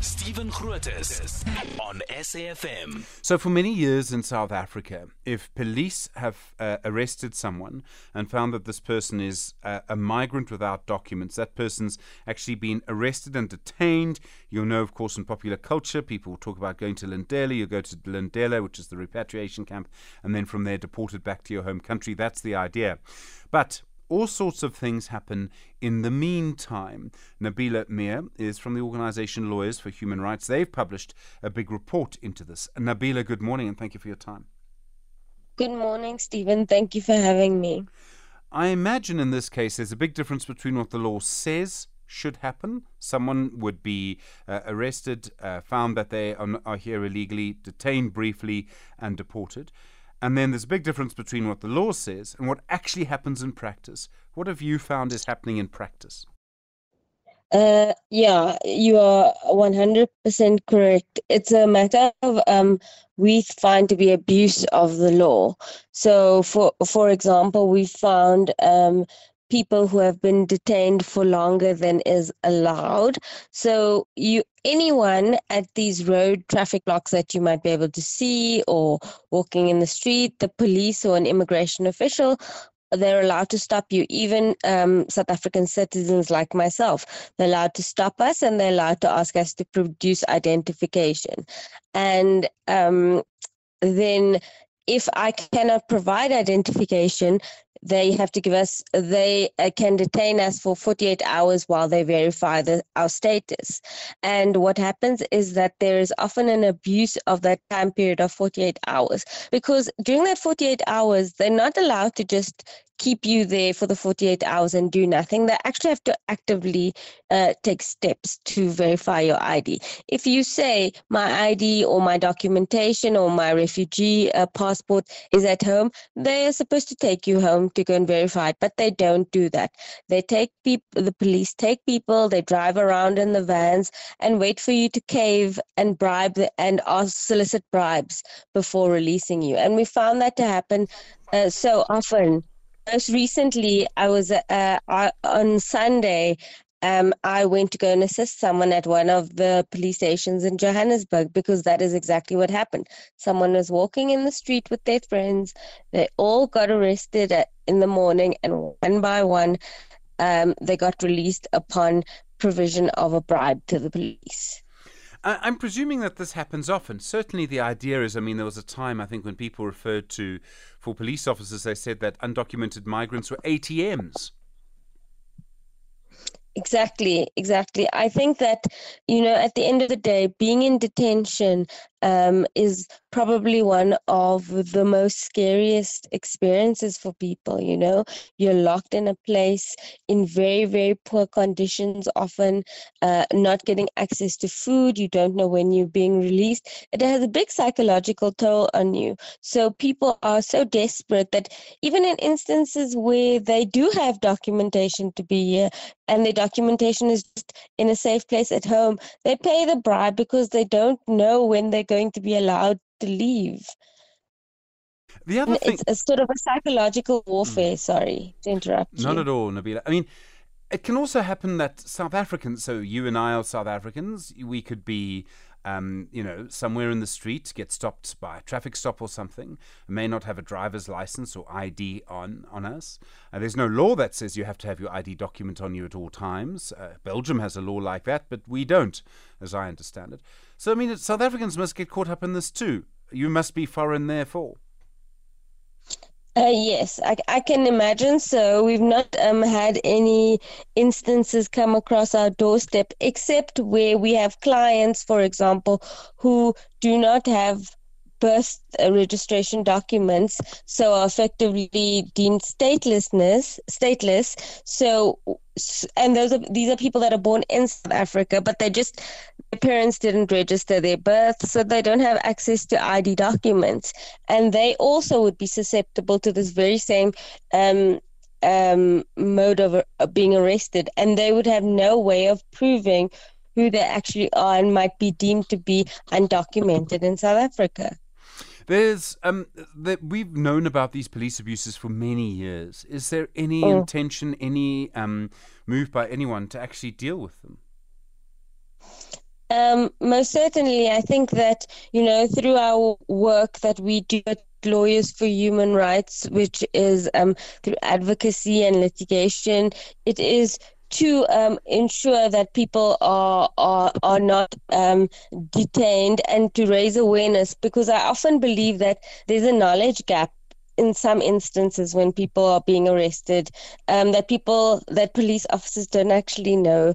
Stephen Grootes on SAFM. So, for many years in South Africa, if police have uh, arrested someone and found that this person is uh, a migrant without documents, that person's actually been arrested and detained. You'll know, of course, in popular culture, people talk about going to Lindela. You go to Lindela, which is the repatriation camp, and then from there deported back to your home country. That's the idea. But all sorts of things happen in the meantime. Nabeelah Mia is from the organization Lawyers for Human Rights. They've published a big report into this. Nabeelah, good morning and thank you for your time. Good morning, Stephen. Thank you for having me. I imagine in this case there's a big difference between what the law says should happen. Someone would be uh, arrested, uh, found that they are, are here illegally, detained briefly, and deported. And then there's a big difference between what the law says and what actually happens in practice. What have you found is happening in practice? Uh, yeah, you are 100% correct. It's a matter of um, we find to be abuse of the law. So, for for example, we found um, people who have been detained for longer than is allowed. So you anyone at these road traffic blocks that you might be able to see or walking in the street, the police or an immigration official they're allowed to stop you. Even um, South African citizens like myself, they're allowed to stop us and they're allowed to ask us to produce identification. And um, then if I cannot provide identification, they have to give us they uh, can detain us for 48 hours while they verify the, our status. And what happens is that there is often an abuse of that time period of 48 hours because during that 48 hours they're not allowed to just keep you there for the 48 hours and do nothing. They actually have to actively uh, take steps to verify your ID. If you say my ID or my documentation or my refugee uh, passport is at home, they are supposed to take you home to go and verify it, but they don't do that. They take people, the police take people, they drive around in the vans and wait for you to cave and bribe the, and ask, solicit bribes before releasing you. And we found that to happen uh, so often most recently, I was uh, on Sunday. Um, I went to go and assist someone at one of the police stations in Johannesburg because that is exactly what happened. Someone was walking in the street with their friends. They all got arrested at, in the morning, and one by one, um, they got released upon provision of a bribe to the police. I'm presuming that this happens often. Certainly, the idea is I mean, there was a time, I think, when people referred to, for police officers, they said that undocumented migrants were ATMs. Exactly, exactly. I think that, you know, at the end of the day, being in detention um, is probably one of the most scariest experiences for people. You know, you're locked in a place in very, very poor conditions, often uh, not getting access to food. You don't know when you're being released. It has a big psychological toll on you. So people are so desperate that even in instances where they do have documentation to be here and their documentation is in a safe place at home, they pay the bribe because they don't know when they're going to be allowed to leave. The other thing, it's a sort of a psychological warfare. Mm. Sorry to interrupt. Not you. at all, Nabeelah. I mean, it can also happen that South Africans, so you and I are South Africans, we could be, um, you know, somewhere in the street, get stopped by a traffic stop or something, may not have a driver's license or ID on, on us. Uh, there's no law that says you have to have your ID document on you at all times. Uh, Belgium has a law like that, but we don't, as I understand it. So, I mean, South Africans must get caught up in this too. You must be foreign, therefore. Uh, yes, I, I, can imagine. So we've not um, had any instances come across our doorstep, except where we have clients, for example, who do not have birth uh, registration documents, so are effectively deemed statelessness, stateless. So, and those are these are people that are born in South Africa, but they just their parents didn't register their birth, so they don't have access to ID documents, and they also would be susceptible to this very same. Um, um, mode of uh, being arrested, and they would have no way of proving who they actually are and might be deemed to be undocumented in South Africa. There's um that we've known about these police abuses for many years. Is there any oh. intention, any um move by anyone to actually deal with them? Um, most certainly, I think that you know through our work that we do at Lawyers for Human Rights, which is um, through advocacy and litigation, it is to um, ensure that people are are are not um, detained and to raise awareness because I often believe that there's a knowledge gap in some instances when people are being arrested um, that people that police officers don't actually know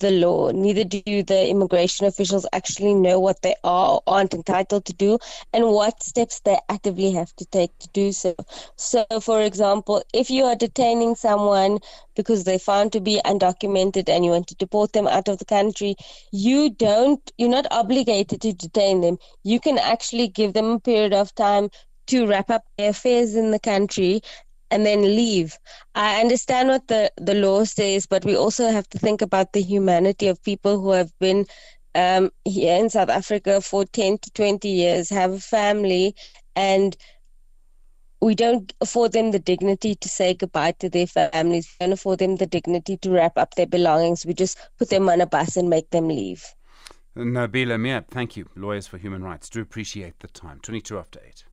the law. Neither do the immigration officials actually know what they are or aren't entitled to do and what steps they actively have to take to do so. So, for example, if you are detaining someone because they're found to be undocumented and you want to deport them out of the country, you don't, you're not obligated to detain them. You can actually give them a period of time to wrap up their affairs in the country and then leave. I understand what the, the law says, but we also have to think about the humanity of people who have been um, here in South Africa for 10 to 20 years, have a family, and we don't afford them the dignity to say goodbye to their families. We don't afford them the dignity to wrap up their belongings. We just put them on a bus and make them leave. Nabeelah Mia, thank you. Lawyers for Human Rights. Do appreciate the time. 22 after 8.